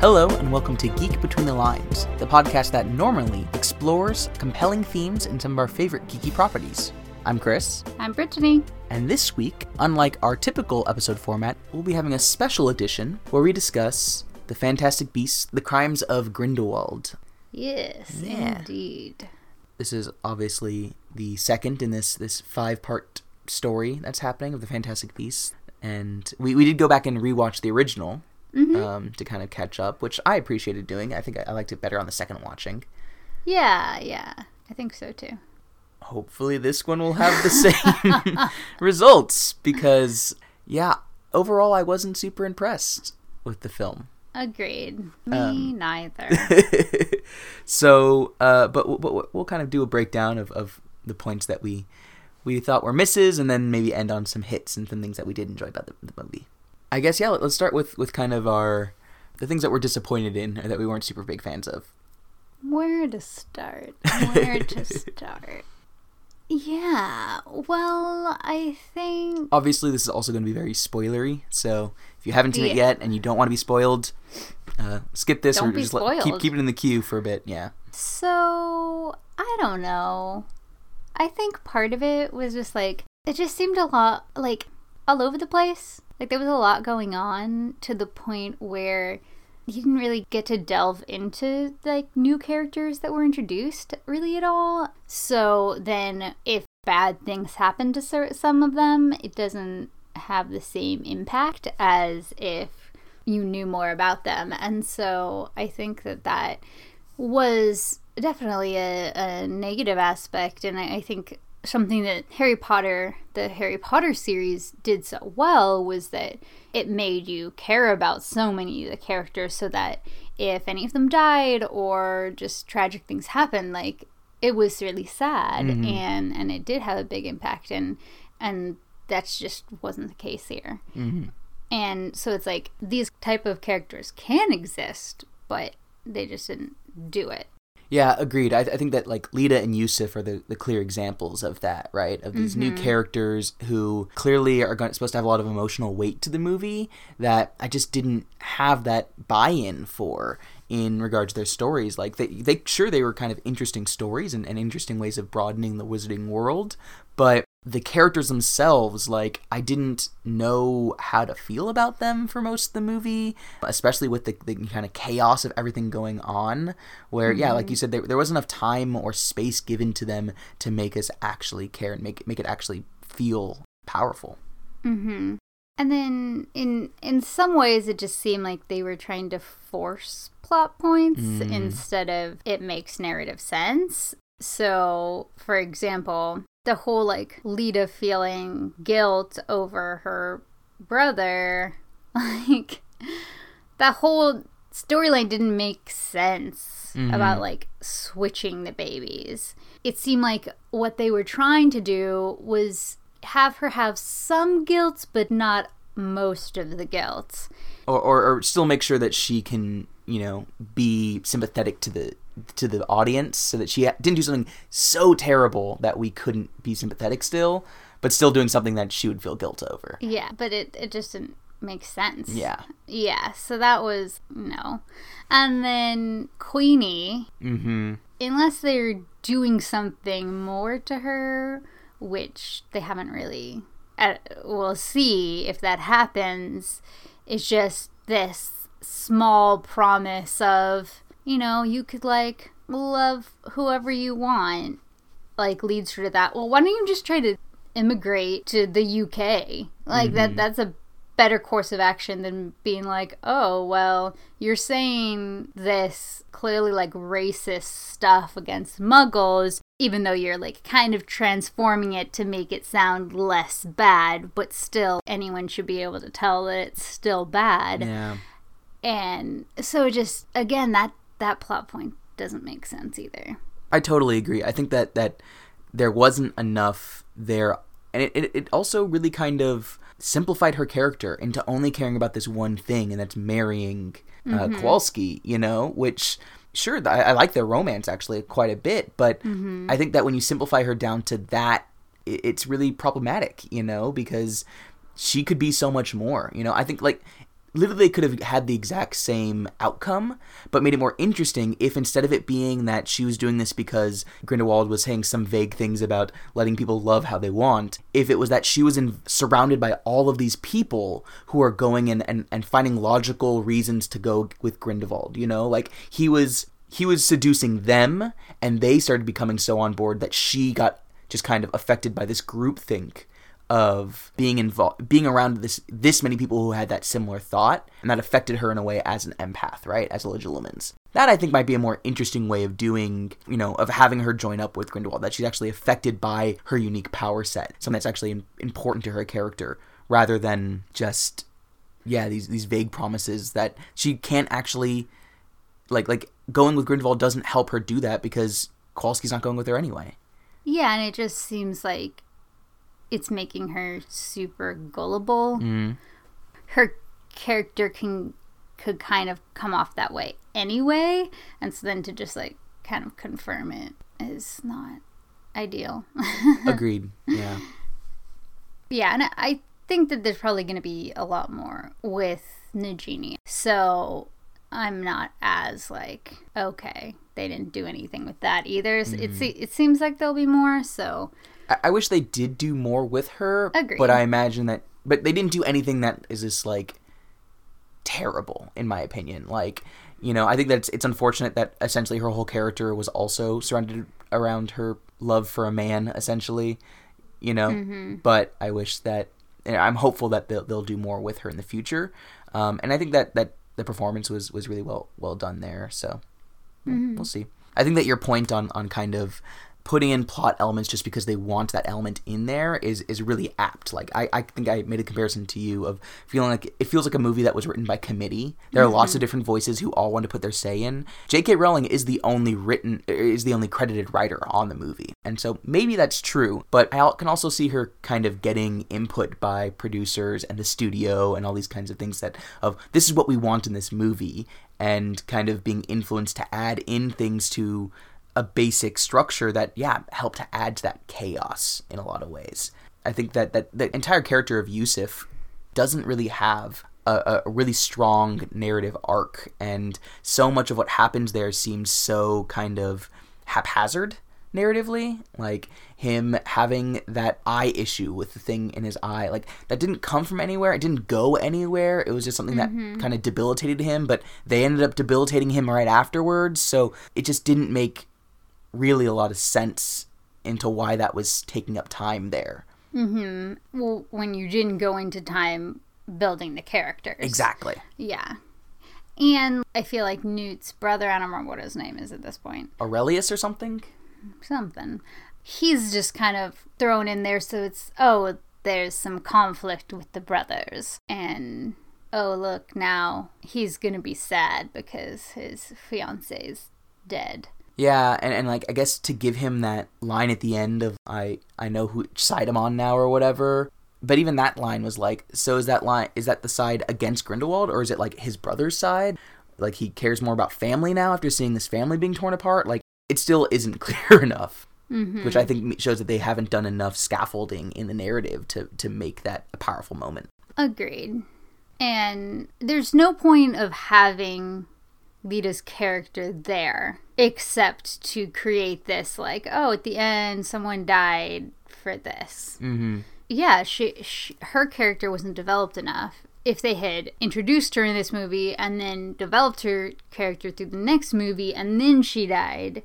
Hello, and welcome to Geek Between the Lines, the podcast that normally explores compelling themes in some of our favorite geeky properties. I'm Chris, I'm Brittany. and this week, unlike our typical episode format, we'll be having a special edition where we discuss the Fantastic Beasts, The Crimes of Grindelwald. Yes, Yeah. indeed. This is obviously the second in this this five part story that's happening of the Fantastic Beasts, and we, we did go back and rewatch the original um, to kind of catch up, which I appreciated doing. I think I, I liked it better on the second watching. Yeah, yeah. I think so too. Hopefully, this one will have the same results because, yeah, overall, I wasn't super impressed with the film. Agreed. Me Um, neither. so, uh, but, we'll- but we'll- we'll kind of do a breakdown of, of the points that we we thought were misses, and then maybe end on some hits and some things that we did enjoy about the, the movie. I guess yeah. Let, let's start with with kind of our the things that we're disappointed in or that we weren't super big fans of. Where to start? Where to start? Yeah, well, I think Obviously, this is also going to be very spoilery. So if you haven't seen it yet and you don't want to be spoiled, uh, skip this Don't or just let, keep keep it in the queue for a bit. Yeah. so. I don't know. I think part of it was just like it just seemed a lot like all over the place. Like there was a lot going on to the point where you didn't really get to delve into like new characters that were introduced really at all. So then if bad things happen to some of them, it doesn't have the same impact as if you knew more about them. And so I think that that was definitely a, a negative aspect. And I, I think something that Harry Potter, the Harry Potter series, did so well was that it made you care about so many of the characters so that if any of them died or just tragic things happened, like it was really sad mm-hmm. and and it did have a big impact and and that's just wasn't the case here. Mm-hmm. And so it's like these type of characters can exist, but they just didn't do it. Yeah, agreed. I, I think that like Leta and Yusuf are the, the clear examples of that, right? Of these new mm-hmm. characters who clearly are going, supposed to have a lot of emotional weight to the movie that I just didn't have that buy-in for in regards to their stories. Like they, they sure they were kind of interesting stories and, and interesting ways of broadening the wizarding world, but the characters themselves, like I didn't know how to feel about them for most of the movie, especially with the, the kind of chaos of everything going on. Where yeah, like you said, there, there wasn't enough time or space given to them to make us actually care and make make it actually feel powerful. Mm-hmm. And then in in some ways it just seemed like they were trying to force plot points instead of it makes narrative sense. So, for example, the whole like Leta feeling guilt over her brother, like that whole storyline didn't make sense mm-hmm. about like switching the babies. It seemed like what they were trying to do was have her have some guilt, but not most of the guilt. or, or, or still make sure that she can you know be sympathetic to the to the audience so that she didn't do something so terrible that we couldn't be sympathetic still but still doing something that she would feel guilt over Yeah, but it, it just didn't make sense. yeah Yeah, so that was no. And then Queenie, mm-hmm unless they're doing something more to her, which they haven't really. Uh, we'll see if that happens. It's just this small promise of, you know, you could like love whoever you want, like leads her to that. Well, why don't you just try to immigrate to the UK? Like that. Mm-hmm. That's a better course of action than being like, oh, well, you're saying this clearly like racist stuff against muggles, even though you're like kind of transforming it to make it sound less bad, but still anyone should be able to tell that it's still bad. yeah And so just again that that plot point doesn't make sense either. I totally agree. I think that that there wasn't enough there, and it, it, it also really kind of simplified her character into only caring about this one thing, and that's marrying uh, Kowalski. You know, which sure I, I like their romance actually quite a bit, but I think that when you simplify her down to that, it, it's really problematic. You know, because she could be so much more. You know, I think like literally could have had the exact same outcome, but made it more interesting if instead of it being that she was doing this because Grindelwald was saying some vague things about letting people love how they want, if it was that she was in, surrounded by all of these people who are going in and, and finding logical reasons to go with Grindelwald, you know? Like he was he was seducing them and they started becoming so on board that she got just kind of affected by this group think of being involved being around this this many people who had that similar thought and that affected her in a way as an empath right as a legilimens. That i think might be a more interesting way of doing you know of having her join up with grindelwald that she's actually affected by her unique power set something that's actually important to her character rather than just yeah these these vague promises that she can't actually like like going with grindelwald doesn't help her do that because kowalski's not going with her anyway. Yeah and it just seems like it's making her super gullible. mm. Her character can could kind of come off that way anyway, and so then to just like kind of confirm it is not ideal. agreed yeah yeah, and I think that there's probably going to be a lot more with Nagini. So I'm not as like okay, they didn't do anything with that either. So It's it seems like there'll be more. So I, I wish they did do more with her. Agreed. But I imagine that, but they didn't do anything that is just like terrible, in my opinion. Like, you know, I think that it's, it's unfortunate that essentially her whole character was also surrounded around her love for a man, essentially. You know, Mm-hmm. but I wish that I'm hopeful that they'll, they'll do more with her in the future. Um, and I think that that the performance was was really well well done there. So yeah, we'll see. I think that your point on on kind of putting in plot elements just because they want that element in there is is really apt. Like I, I think I made a comparison to you of feeling like it feels like a movie that was written by committee. There are mm-hmm. lots of different voices who all want to put their say in. J.K. Rowling is the only written is the only credited writer on the movie, and so maybe that's true. But I can also see her kind of getting input by producers and the studio and all these kinds of things that of this is what we want in this movie, and kind of being influenced to add in things to a basic structure that yeah helped to add to that chaos in a lot of ways. I think that that the entire character of yusuf doesn't really have a, a really strong narrative arc and so much of what happens there seems so kind of haphazard narratively like him having that eye issue with the thing in his eye like that didn't come from anywhere it didn't go anywhere it was just something that mm-hmm. kind of debilitated him but they ended up debilitating him right afterwards so it just didn't make really a lot of sense into why that was taking up time there Mm-hmm. Well, when you didn't go into time building the characters. exactly Yeah. And I feel like Newt's brother, I don't remember what his name is at this point, aurelius or something something. He's just kind of thrown in there so it's, oh, there's some conflict with the brothers. And, oh, look, now he's going to be sad because his fiance's dead. Yeah, and, and like I guess to give him that line at the end of I I know which side I'm on now or whatever. But even that line was like, so is that line is that the side against Grindelwald or is it like his brother's side? Like he cares more about family now after seeing this family being torn apart. Like it still isn't clear enough, Mm-hmm. which I think shows that they haven't done enough scaffolding in the narrative to to make that a powerful moment. Agreed. And there's no point of having Leta's character there except to create this, like, oh, at the end, someone died for this. Mm-hmm. Yeah, she, she her character wasn't developed enough. If they had introduced her in this movie and then developed her character through the next movie and then she died,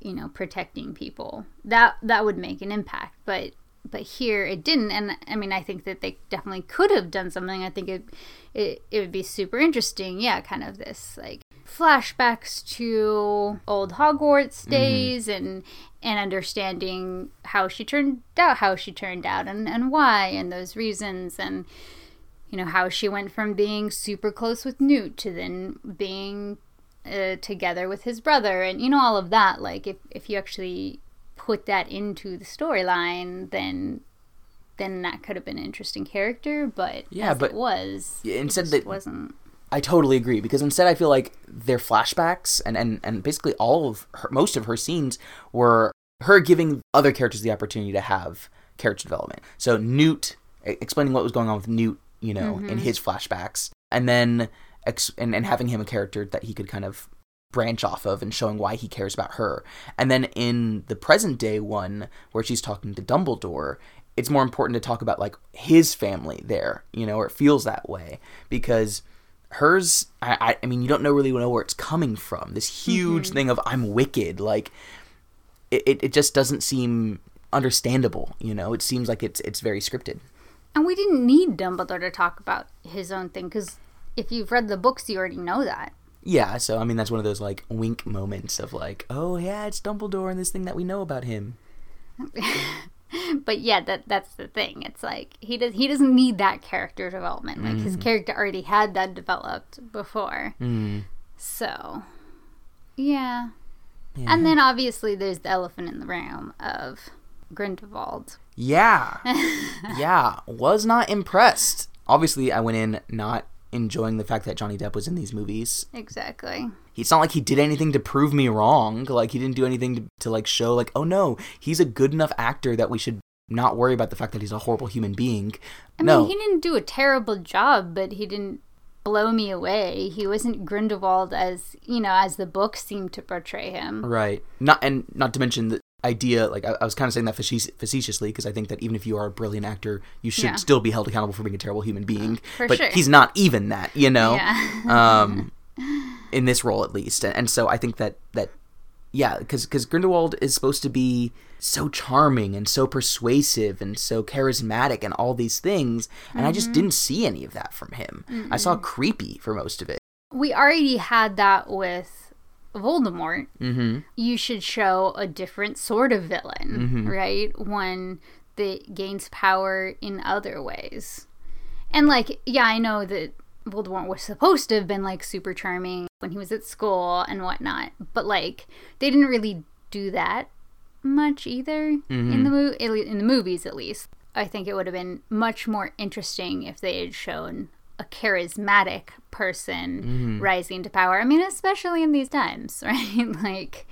you know, protecting people, that that would make an impact. But but here it didn't, and I mean, I think that they definitely could have done something. I think it it, it would be super interesting. Yeah, kind of this like flashbacks to old Hogwarts days and and understanding how she turned out, how she turned out, and and why, and those reasons, and you know how she went from being super close with Newt to then being uh, together with his brother, and you know all of that. Like if if you actually put that into the storyline, then then that could have been an interesting character. But Yeah, but it was Yeah, it instead just that- wasn't. I totally agree because instead I feel like their flashbacks and, and, and basically all of her, most of her scenes were her giving other characters the opportunity to have character development. So Newt explaining what was going on with Newt, you know, in mm-hmm. his flashbacks, and then ex- and, and having him a character that he could kind of branch off of and showing why he cares about her. And then in the present day one where she's talking to Dumbledore, it's more important to talk about like his family there, you know, or it feels that way because hers I, I mean you don't know really know where it's coming from. This huge mm-hmm. thing of I'm wicked, like it, it, it just doesn't seem understandable, you know. It seems like it's it's very scripted. And we didn't need Dumbledore to talk about his own thing because if you've read the books, you already know that. Yeah, so I mean that's one of those like wink moments of like, oh yeah, it's Dumbledore and this thing that we know about him. but yeah, that that's the thing. It's like he does he doesn't need that character development. Like mm. his character already had that developed before. Mm. So yeah. yeah. And then obviously there's the elephant in the room of Grindelwald. Yeah. yeah. Was not impressed. Obviously I went in not enjoying the fact that Johnny Depp was in these movies. Exactly. It's not like he did anything to prove me wrong. Like he didn't do anything to, to like show like, oh no, he's a good enough actor that we should not worry about the fact that he's a horrible human being. I no. mean, he didn't do a terrible job, but he didn't blow me away. He wasn't Grindelwald as you know as the books seem to portray him. Right. Not and not to mention the idea. Like I, I was kind of saying that facetiously because I think that even if you are a brilliant actor, you should yeah. still be held accountable for being a terrible human being. For but sure. he's not even that, you know. Yeah. um, in this role at least, and, and so I think that that yeah, because because Grindelwald is supposed to be so charming and so persuasive and so charismatic and all these things, and mm-hmm. I just mm-hmm. didn't see any of that from him. mm I saw creepy for most of it. We already had that with Voldemort. Mm-hmm. You should show a different sort of villain, mm-hmm. right? One that gains power in other ways. And like, yeah, I know that Voldemort was supposed to have been like super charming when he was at school and whatnot, but like they didn't really do that much either mm-hmm. in the mo- in the movies at least. I think it would have been much more interesting if they had shown a charismatic person mm-hmm. rising to power. I mean, especially in these times, right? like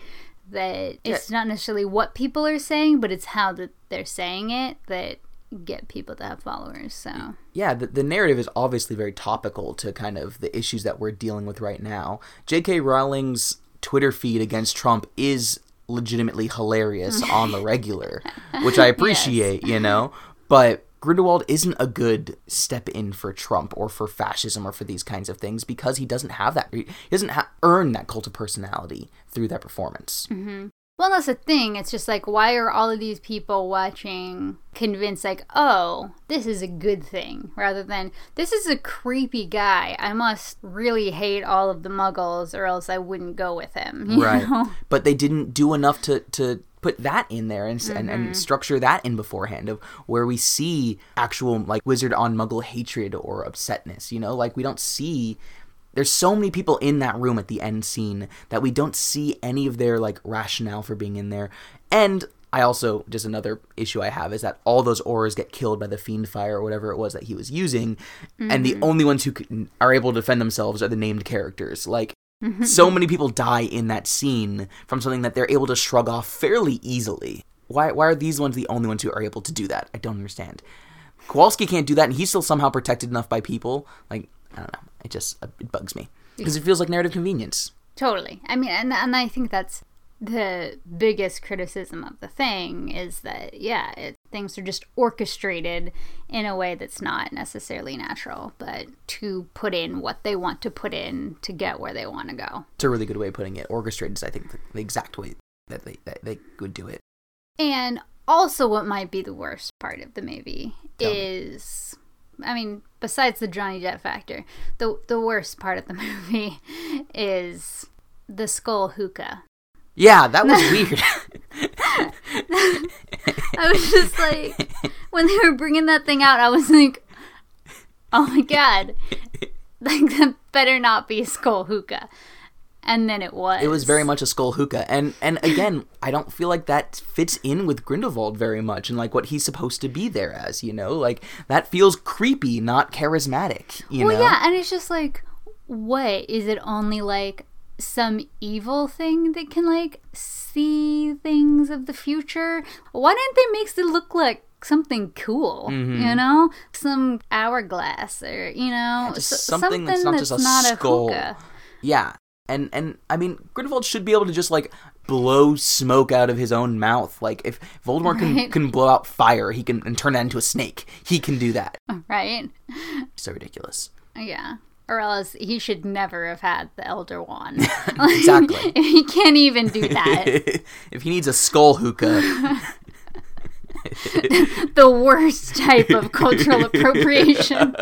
that it's yeah. not necessarily what people are saying, but it's how that they're saying it that get people to have followers. So yeah, the, the narrative is obviously very topical to kind of the issues that we're dealing with right now. J.K. Rowling's Twitter feed against Trump is legitimately hilarious on the regular, which I appreciate, yes. you know. But Grindelwald isn't a good step in for Trump or for fascism or for these kinds of things because he doesn't have that. He doesn't ha- earn that cult of personality through that performance. Mm-hmm. Well, that's the thing. It's just like, why are all of these people watching convinced, like, oh, this is a good thing, rather than this is a creepy guy. I must really hate all of the muggles, or else I wouldn't go with him. right. Know? But they didn't do enough to, to put that in there and, mm-hmm. and, and mm-hmm. structure that in beforehand of where we see actual like wizard on muggle hatred or upsetness you know like we don't see there's so many people in that room at the end scene that we don't see any of their like rationale for being in there. And I also just another issue I have is that all those Aurors get killed by the fiendfyre or whatever it was that he was using, mm-hmm. and the mm-hmm. only ones who can, are able to defend themselves are the named characters. Like. So many people die in that scene from something that they're able to shrug off fairly easily. Why why are these ones the only ones who are able to do that? I don't understand. Kowalski can't do that, and he's still somehow protected enough by people. Like I don't know. It just uh, it bugs me because it feels like narrative convenience. Totally. I mean, and and I think that's the biggest criticism of the thing is that yeah, it, things are just orchestrated in a way that's not necessarily natural, but to put in what they want to put in to get where they want to go. It's a really good way of putting it. Orchestrated is, I think, the, the exact way that they that they would do it. And also, what might be the worst part of the movie Tell is. Me I mean, besides the Johnny Depp factor, the the worst part of the movie is the skull hookah. Yeah, that was weird. I was just like, when they were bringing that thing out, I was like, oh my god, like that better not be a skull hookah and then it was. It was very much a skull hookah, and and again, I don't feel like that fits in with Grindelwald very much, and like what he's supposed to be there as, you know, like that feels creepy, not charismatic. You well, know? yeah, and it's just like, what is it? Only like some evil thing that can like see things of the future? Why didn't they make it look like something cool, Mhm. you know, some hourglass or you know, just s- something that's not just a not skull. hookah. Yeah, and and I mean Grindelwald should be able to just like blow smoke out of his own mouth. Like if Voldemort can can blow out fire, he can and turn that into a snake. He can do that. right? So ridiculous. Yeah. Or else he should never have had the Elder Wand. Exactly. he can't even do that. if he needs a skull hookah, the worst type of cultural appropriation.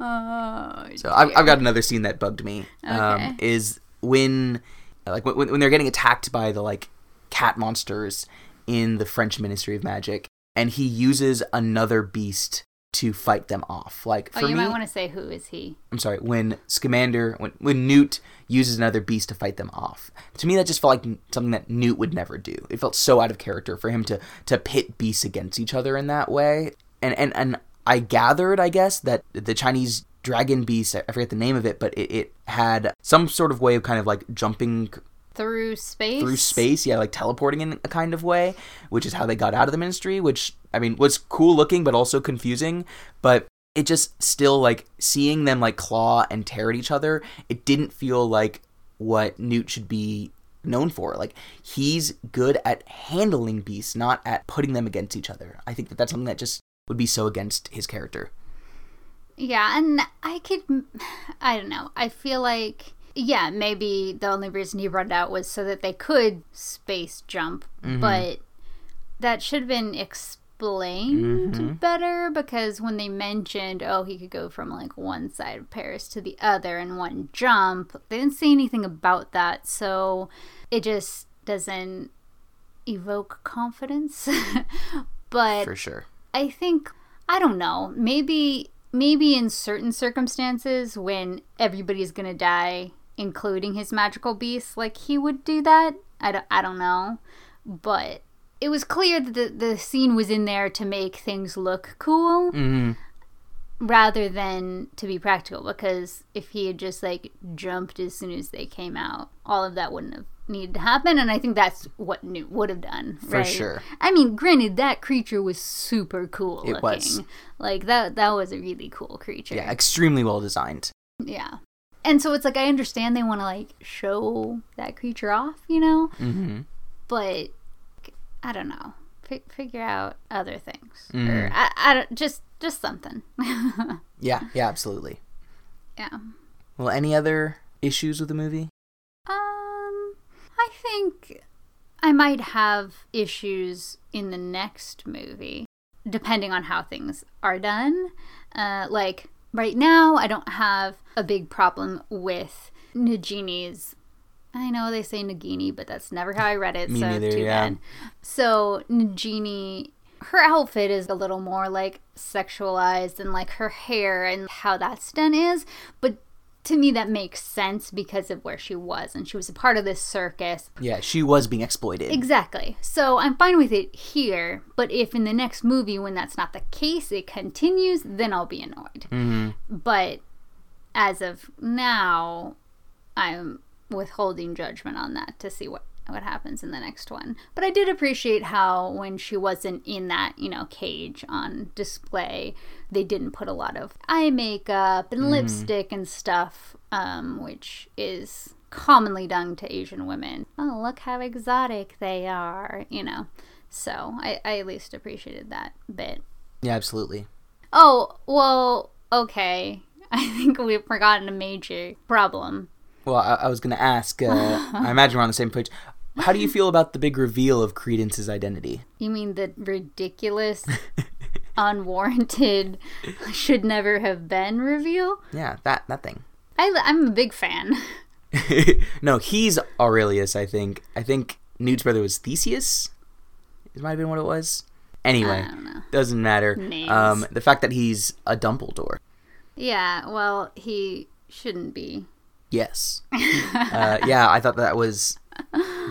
oh, So I've, I've got another scene that bugged me. Okay. Um, is when like when, when they're getting attacked by the like cat monsters in the French Ministry of Magic, and he uses another beast to fight them off. Like oh, for you me, might want to say who is he? I'm sorry, when Scamander, when, when Newt uses another beast to fight them off. To me, that just felt like something that Newt would never do. It felt so out of character for him to to pit beasts against each other in that way. And and and I gathered, I guess, that the Chinese dragon beast, I forget the name of it, but it, it had some sort of way of kind of like jumping Through space. through space, yeah, like teleporting in a kind of way, which is how they got out of the ministry, which I mean was cool looking but also confusing, but it just still like seeing them like claw and tear at each other, it didn't feel like what Newt should be known for. Like he's good at handling beasts, not at putting them against each other. I think that that's something that just would be so against his character. Yeah, and I could, I don't know. I feel like, yeah, maybe the only reason he brought it out was so that they could space jump, Mm-hmm. but that should have been explained Mm-hmm. better because when they mentioned, oh, he could go from like one side of Paris to the other in one jump, they didn't say anything about that, so it just doesn't evoke confidence. but For sure. I think I don't know. Maybe maybe in certain circumstances when everybody's gonna die, including his magical beast, like he would do that. I don't, I don't know, but it was clear that the, the scene was in there to make things look cool hmm rather than to be practical because if he had just like jumped as soon as they came out all of that wouldn't have needed to happen and i think that's what newt would have done For right? sure. i mean granted that creature was super cool It looking was. like that that was a really cool creature Yeah, extremely well designed. yeah and so it's like i understand they want to like show that creature off you know hmm but i don't know F- figure out other things Mhm. or I, I don't just just something Yeah, yeah, absolutely. yeah Well, any other issues with the movie? Um, I think I might have issues in the next movie, depending on how things are done. Uh, like right now, I don't have a big problem with Nagini's. I know they say Nagini, but that's never how I read it, Me so neither, too yeah. bad. So Nagini, her outfit is a little more like sexualized, and like her hair and how that's done is, but to me that makes sense because of where she was and she was a part of this circus. Yeah, she was being exploited. exactly. So i'm fine with it here but if in the next movie when that's not the case it continues then i'll be annoyed. Hmm but as of now i'm withholding judgment on that to see what what happens in the next one but i did appreciate how when she wasn't in that you know cage on display they didn't put a lot of eye makeup and lipstick and stuff um, which is commonly done to asian women oh look how exotic they are you know so i, I at least appreciated that bit Yeah, absolutely. Oh, well, okay. I think we've forgotten a major problem. Well, I, I was going to ask. Uh, I imagine we're on the same page. How do you feel about the big reveal of Credence's identity? You mean the ridiculous, unwarranted, should never have been reveal? Yeah, that that thing. I, I'm a big fan. no, he's Aurelius. I think. I think Newt's brother was Theseus. It might have been what it was. Anyway, I don't know. doesn't matter. Names. Um, the fact that he's a Dumbledore. Yeah, well, he shouldn't be. Yes. uh, yeah, I thought that was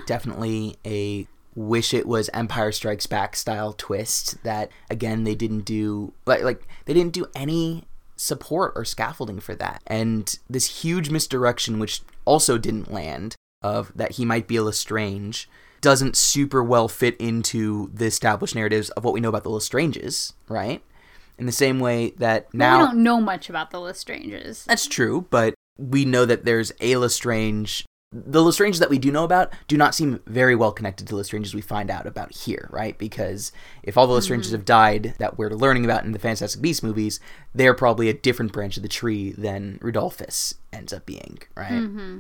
definitely a wish it was Empire Strikes Back style twist that again they didn't do like like they didn't do any support or scaffolding for that. And this huge misdirection which also didn't land of that he might be a Lestrange doesn't super well fit into the established narratives of what we know about the Lestranges, right? In the same way that now we don't know much about the Lestranges. That's true, but we know that there's a Lestrange. The Lestranges that we do know about do not seem very well connected to the Lestranges we find out about here, right? Because if all the mm-hmm. Lestranges have died that we're learning about in the Fantastic Beasts movies, they're probably a different branch of the tree than Rodolphus ends up being, right? Mm-hmm.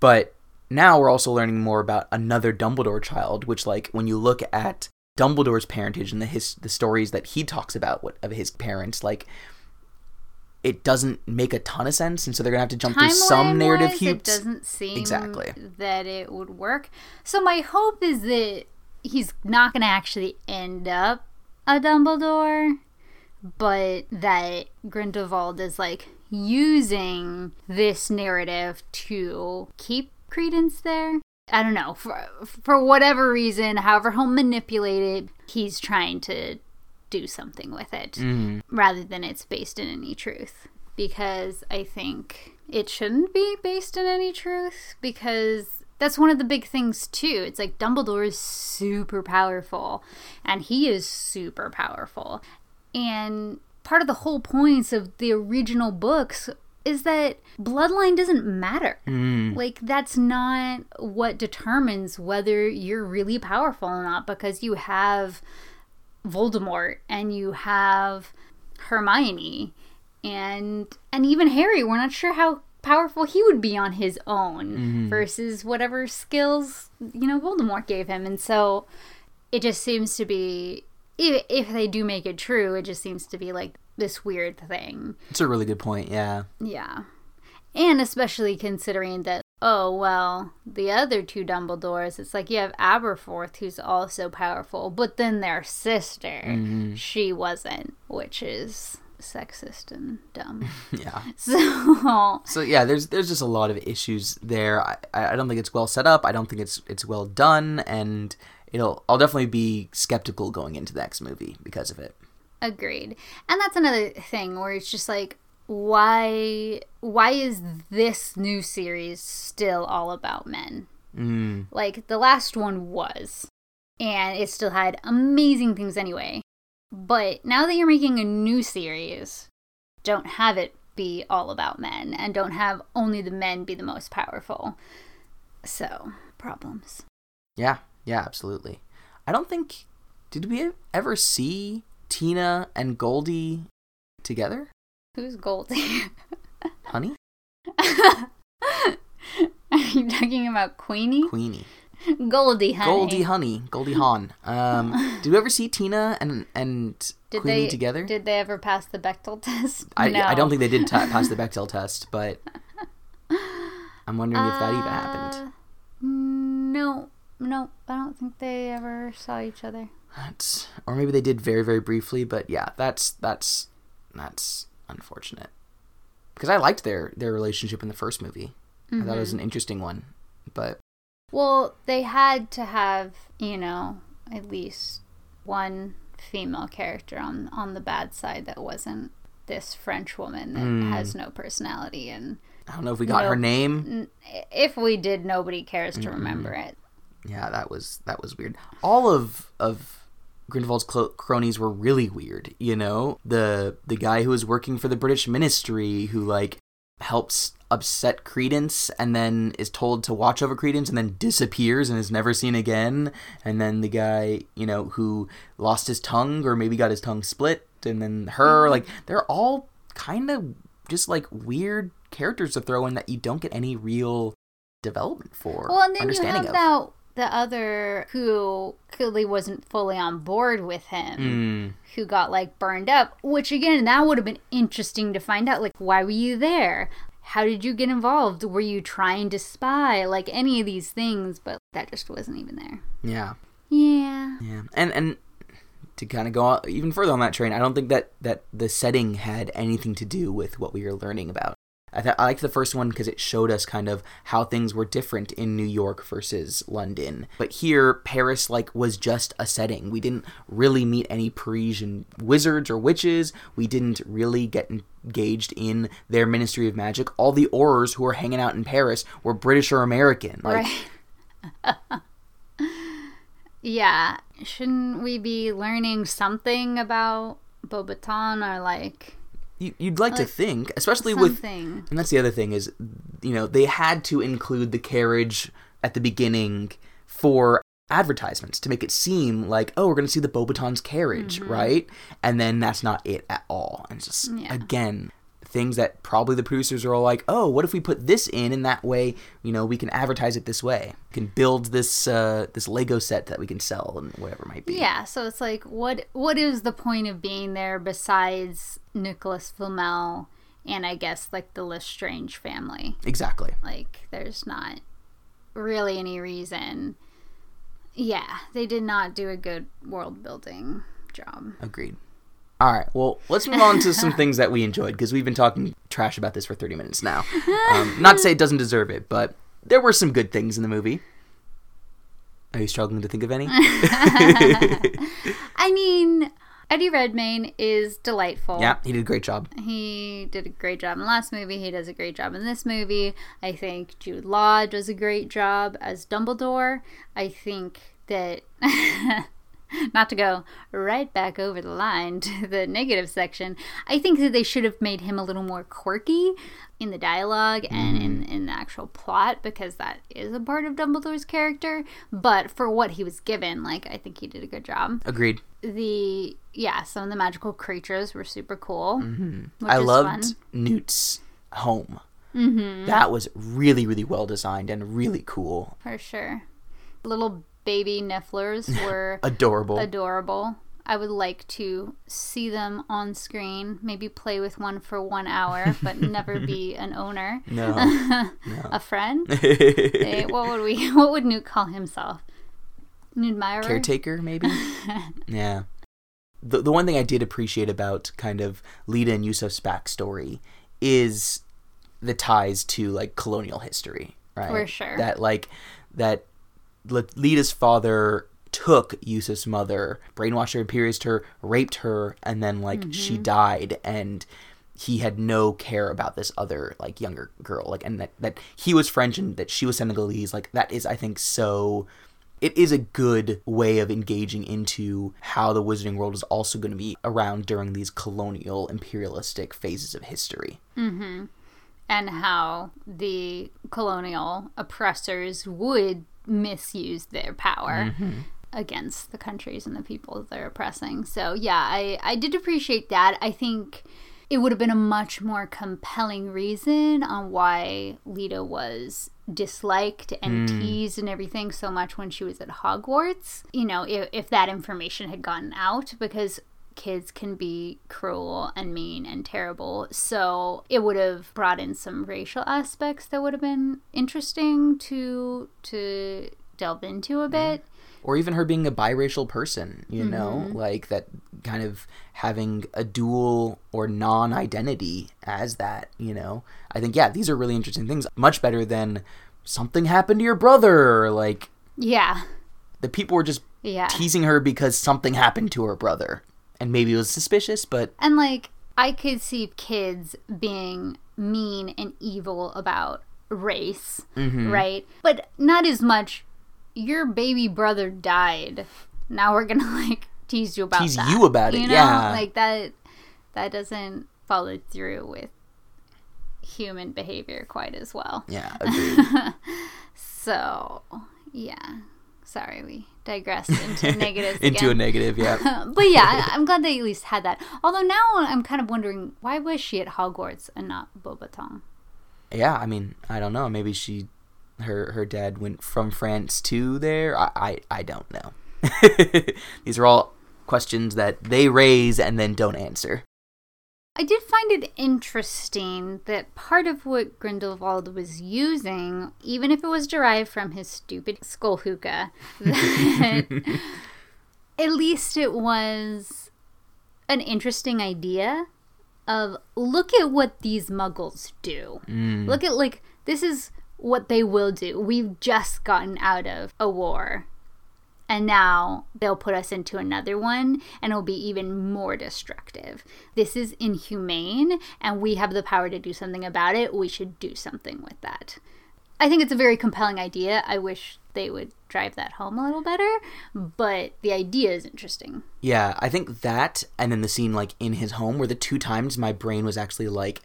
But now we're also learning more about another Dumbledore child, which, like, when you look at Dumbledore's parentage and the his the stories that he talks about what, of his parents, like, it doesn't make a ton of sense, and so they're gonna have to jump through some narrative It hoops. doesn't seem Exactly. that it would work. So my hope is that he's not to actually end up a Dumbledore, but that Grindelwald is like using this narrative to keep credence there. I don't know for for whatever reason, however he'll manipulate it, he's trying to do something with it Mhm. rather than it's based in any truth because I think it shouldn't be based in any truth because that's one of the big things too. It's like Dumbledore is super powerful and he is super powerful. And part of the whole points of the original books is that bloodline doesn't matter. Mm. Like that's not what determines whether you're really powerful or not because you have Voldemort and you have Hermione and and even Harry. We're not sure how powerful he would be on his own mm-hmm. versus whatever skills you know Voldemort gave him. And so it just seems to be if, if they do make it true, it just seems to be like this weird thing. It's a really good point. Yeah. Yeah. And especially considering that, oh, well, the other two Dumbledores, it's like you have Aberforth, who's also powerful, but then their sister, mm-hmm. she wasn't, which is sexist and dumb. Yeah. so, So yeah, there's there's just a lot of issues there. I, I don't think it's well set up. I don't think it's it's well done, and it'll I'll definitely be skeptical going into the next movie because of it. agreed. And that's another thing where it's just like, why why is this new series still all about men? Mm. Like the last one was. And it still had amazing things anyway. But now that you're making a new series, don't have it be all about men and don't have only the men be the most powerful. So, problems. Yeah, yeah, absolutely. I don't think did we ever see Tina and Goldie together? Who's Goldie? Honey, Are you talking about Queenie? Queenie, Goldie, honey. Goldie, Honey, Goldie Hawn. Um, did we ever see Tina and and Did Queenie they together? Did they ever pass the Bechdel test? I, no. I don't think they did ta pass the Bechdel test, but I'm wondering if that even happened. Uh, No, no, I don't think they ever saw each other. That's, or maybe they did very very briefly, but yeah, that's that's that's unfortunate. Because I liked their their relationship in the first movie. I thought it was an interesting one, but Well, they had to have, you know, at least one female character on on the bad side that wasn't this French woman that Hmm. has no personality and I don't know if we got her name. if we did nobody cares to remember it. Yeah, that was that was weird. All of of Grindelwald's clo- cronies were really weird. You know, the the guy who was working for the British Ministry who like helps upset Credence and then is told to watch over Credence and then disappears and is never seen again. And then the guy, you know, who lost his tongue or maybe got his tongue split, and then her, mm-hmm. like they're all kind of just like weird characters to throw in that you don't get any real development for. Well, and then you understanding have of. that the other who clearly wasn't fully on board with him. Mm. who got like burned up which again that would have been interesting to find out like why were you there how did you get involved were you trying to spy like any of these things but that just wasn't even there Yeah, yeah yeah, and and to kind of go even further on that train, I don't think that that the setting had anything to do with what we were learning about. I, th- I liked the first one because it showed us kind of how things were different in New York versus London. But here, Paris like was just a setting. We didn't really meet any Parisian wizards or witches. We didn't really get engaged in their Ministry of Magic. All the Aurors who were hanging out in Paris were British or American. Like, right Yeah. Shouldn't we be learning something about Beauxbaton or like You, you'd like, to think, especially with? And that's the other thing is, you know, they had to include the carriage at the beginning for advertisements to make it seem like, oh, we're going to see the Beauxbatons' carriage, right? And then that's not it at all. And it's just, Mm-hmm. Yeah. again, things that probably the producers are all like, oh, what if we put this in and that way, you know, we can advertise it this way. We can build this uh, this Lego set that we can sell and whatever it might be. Yeah, so it's like what what is the point of being there besides Nicholas Flamel and I guess like the Lestrange family? Exactly. Like there's not really any reason. Yeah, they did not do a good world building job. Agreed. All right. Well, let's move on to some things that we enjoyed because we've been talking trash about this for 30 minutes now. Um, not to say it doesn't deserve it, but there were some good things in the movie. Are you struggling to think of any? I mean, Eddie Redmayne is delightful. yeah, he did a great job. He did a great job in the last movie. He does a great job in this movie. I think Jude Law does a great job as Dumbledore. I think that, not to go right back over the line to the negative section, I think that they should have made him a little more quirky in the dialogue and in, in the actual plot because that is a part of Dumbledore's character. But for what he was given, like, I think he did a good job Agreed. the yeah some of the magical creatures were super cool mm-hmm. I loved Newt's home. Mm-hmm. That was really, really well designed and really cool. for sure little baby nifflers were Adorable. adorable. I would like to see them on screen maybe play with one for one hour but never be an owner. No. a friend? Eh, what would we what would newt call himself? Newt admirer? Caretaker maybe? Yeah. The, the one thing i did appreciate about kind of leta and yusuf's backstory is the ties to like colonial history right? For sure. that like that leta's father took yusuf's mother brainwashed her imperious her raped her and then like Mm-hmm. she died and he had no care about this other like younger girl like and that, that he was french and that she was senegalese like that is i think so it is a good way of engaging into how the wizarding world is also going to be around during these colonial imperialistic phases of history Mm-hmm. and how the colonial oppressors would misuse their power mm-hmm. against the countries and the people they're oppressing. So yeah, I, I did appreciate that. I think it would have been a much more compelling reason on why Leta was disliked and hmm. teased and everything so much when she was at Hogwarts. You know, if, if that information had gotten out, because kids can be cruel and mean and terrible. So it would have brought in some racial aspects that would have been interesting to to delve into a mm-hmm. bit. or even her being a biracial person you know mm-hmm. like that kind of having a dual or non-identity as that you know i think yeah these are really interesting things much better than something happened to your brother like Yeah. the people were just Yeah. teasing her because something happened to her brother and maybe it was suspicious but And like I could see kids being mean and evil about race, Mm-hmm. right? But not as much your baby brother died. Now we're going to like tease you about Tease that. you about it, You know? yeah. Like that that doesn't follow through with human behavior quite as well. yeah agreed So, yeah. Sorry, we digressed into negatives into a negative yeah. But yeah, I- I'm glad they at least had that. Although now I'm kind of wondering why was she at Hogwarts and not Beauxbaton? yeah i mean i don't know. Maybe she her her dad went from france to there. I i, I don't know. These are all questions that they raise and then don't answer I did find it interesting that part of what Grindelwald was using, even if it was derived from his stupid skull hookah, that at least it was an interesting idea of look at what these muggles do. Mm. Look at like this is what they will do. We've just gotten out of a war. And now they'll put us into another one and it'll be even more destructive. This is inhumane and we have the power to do something about it. We should do something with that. I think it's a very compelling idea. I wish they would drive that home a little better, but the idea is interesting. Yeah, I think that and then the scene like in his home were the two times my brain was actually like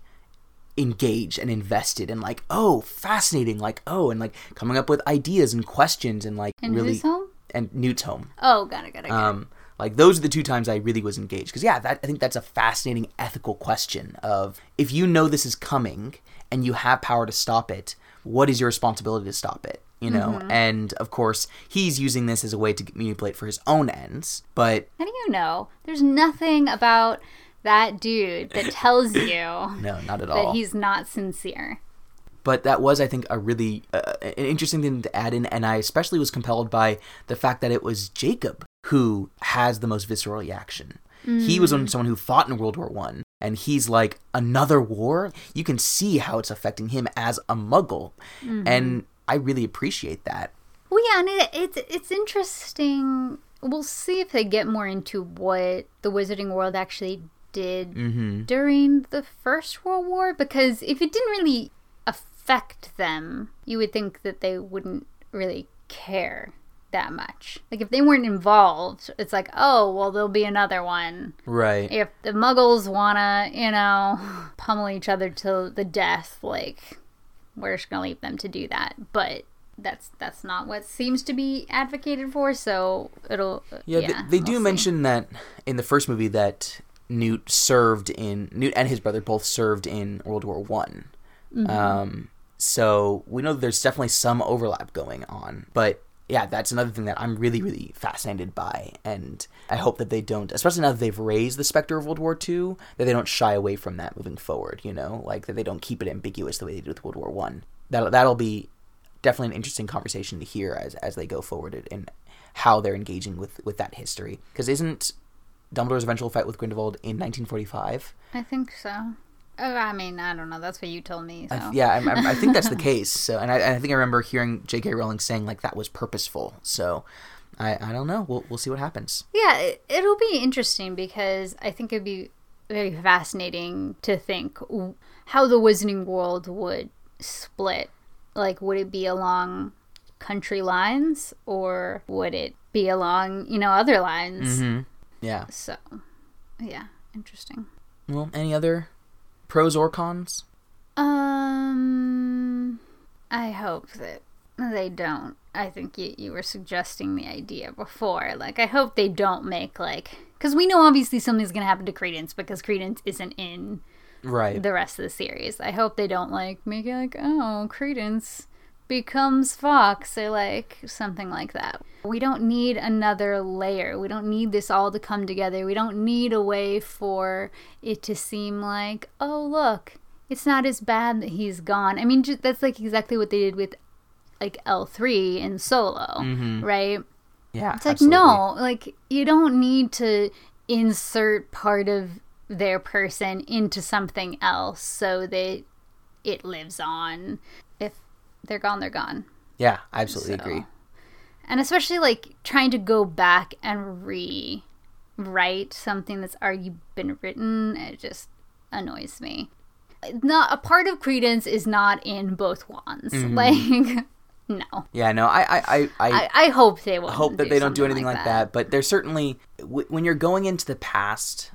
engaged and invested and like oh fascinating like oh and like coming up with ideas and questions and like And really whose home? And Newt's home Oh, got it, got it, got it. um like those are the two times I really was engaged because yeah that I think that's a fascinating ethical question of if you know this is coming and you have power to stop it what is your responsibility to stop it you know and of course he's using this as a way to manipulate for his own ends but How do you know? There's nothing about that dude that tells you no not at all that he's not sincere. But that was i think a really uh, an interesting thing to add in and i especially was compelled by the fact that it was jacob who has the most visceral reaction. He was someone who fought in world war one and he's like another war? You can see how it's affecting him as a muggle. And i really appreciate that. Well, yeah, and it, it's it's interesting. We'll see if they get more into what the Wizarding World actually did mm-hmm. during the First World War, because if it didn't really affect them, you would think that they wouldn't really care that much. Like if they weren't involved, it's like, oh, well, there'll be another one. right If the Muggles wanna, you know, pummel each other to the death, like we're just gonna leave them to do that. But that's that's not what seems to be advocated for. So it'll Yeah, yeah. they, they do see. mention that in the first movie that Newt served in Newt and his brother both served in World War One. Mm-hmm. Um, so we know there's definitely some overlap going on, but yeah, that's another thing that I'm really, really fascinated by, and I hope that they don't, especially now that they've raised the specter of World War II, that they don't shy away from that moving forward. You know, like that they don't keep it ambiguous the way they did with World War One. That that'll be definitely an interesting conversation to hear as as they go forward in how they're engaging with with that history. Because isn't Dumbledore's eventual fight with Grindelwald in 1945? I think so. Oh, I mean, I don't know. That's what you told me. So. I yeah, I'm, I'm, I think that's the case. So, and I, I think I remember hearing J.K. Rowling saying like that was purposeful. So, I, I don't know. We'll we'll see what happens. Yeah, it, it'll be interesting because I think it'd be very fascinating to think w- how the Wizarding World would split. Like, would it be along country lines or would it be along, you know, other lines? Mm-hmm. Yeah. So, yeah, interesting. Well, any other pros or cons? Um, I hope that they don't. I think you, you were suggesting the idea before. Like, I hope they don't make, like, because we know obviously something's going to happen to Credence because Credence isn't in Right. the rest of the series. I hope they don't, like, make it like, oh, Credence becomes Fawkes or, like, something like that. We don't need another layer. We don't need this all to come together. We don't need a way for it to seem like, oh, look, it's not as bad that he's gone. I mean, ju- that's like exactly what they did with like L3 in Solo, Mhm. right? Yeah. It's like absolutely. no, like you don't need to insert part of their person into something else so that it lives on. If they're gone, they're gone. Yeah, I absolutely So- agree. And especially like trying to go back and rewrite something that's already been written, it just annoys me. Not a part of Credence is not in both wands. Mm-hmm. Like no. Yeah, no, I, I, I, I I, hope they won't. hope that they don't do anything like that. But there's certainly w- when you're going into the past,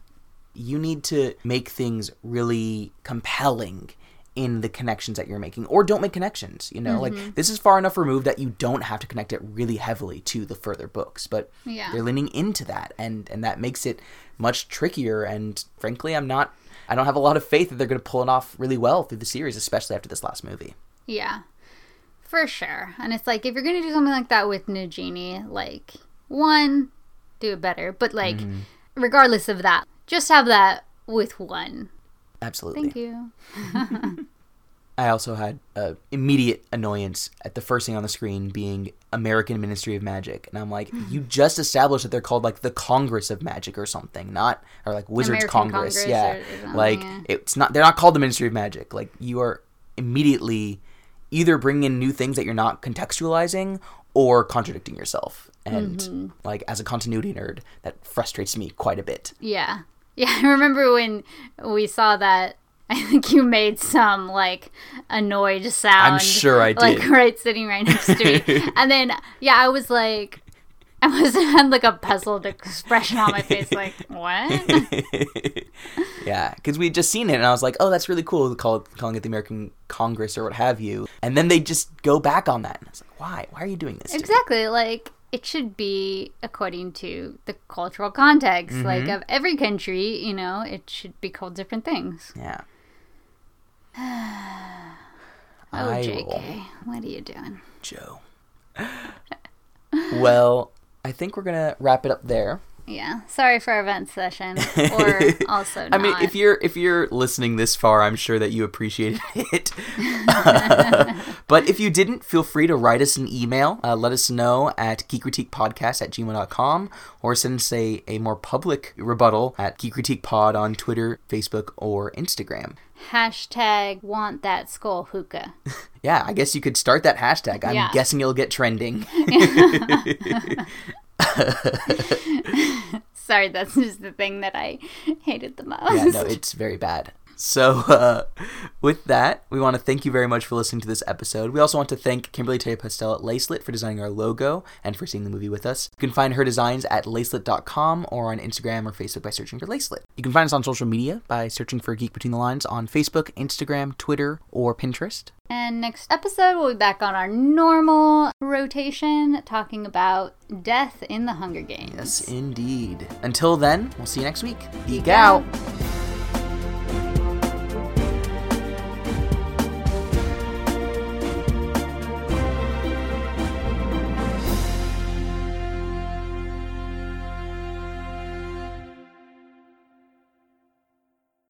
you need to make things really compelling in the connections that you're making, or don't make connections. You know, Mm-hmm. like this is far enough removed that you don't have to connect it really heavily to the further books. But Yeah. they're leaning into that, and and that makes it much trickier. And frankly, I'm not. I don't have a lot of faith that they're going to pull it off really well through the series, especially after this last movie. Yeah, for sure. And it's like if you're gonna do something like that with Nagini, like one, do it better. But like, Mm-hmm. regardless of that, just have that with one. Absolutely. Thank you. I also had uh, immediate annoyance at the first thing on the screen being American Ministry of Magic, and I'm like, you just established that they're called like the Congress of Magic or something, not or like Wizards Congress. Congress yeah, or- or something, like yeah. it's not. They're not called the Ministry of Magic. Like you are immediately either bringing in new things that you're not contextualizing or contradicting yourself. And Mm-hmm. like as a continuity nerd, that frustrates me quite a bit. Yeah. Yeah, I remember when we saw that I think you made some like annoyed sound. I'm sure I did. Like right sitting right next to me. and then yeah, I was like I was had like a puzzled expression on my face, like, what? yeah, because we had just seen it, and I was like, "Oh, that's really cool." Call calling it the American Congress or what have you, and then they just go back on that. And I was like, "Why? Why are you doing this?" to me?" exactly. Like it should be according to the cultural context, Mm-hmm. like of every country, you know, it should be called different things. Yeah. Oh, I JK, will. what are you doing? Jo. well, I think we're gonna wrap it up there. Yeah, sorry for our event session, or also I mean, if you're if you're listening this far, I'm sure that you appreciated it. but if you didn't, feel free to write us an email. Uh, let us know at geekcritiquepodcast at gmail.com or send us a, a more public rebuttal at Geek Critique Pod on Twitter, Facebook, or Instagram. Hashtag want that skull hookah. Yeah, I guess you could start that hashtag. I'm Yeah. guessing it'll get trending. Sorry, that's just the thing that I hated the most. yeah, no, it's very bad. So, uh, with that, we want to thank you very much for listening to this episode. We also want to thank Kimberly Tay Pastel at Lacelet for designing our logo and for seeing the movie with us. You can find her designs at lacelet.com or on Instagram or Facebook by searching for Lacelet. You can find us on social media by searching for Geek Between the Lines on Facebook, Instagram, Twitter, or Pinterest. And next episode, we'll be back on our normal rotation, talking about death in the Hunger Games. Yes, indeed. Until then, we'll see you next week. Geek out!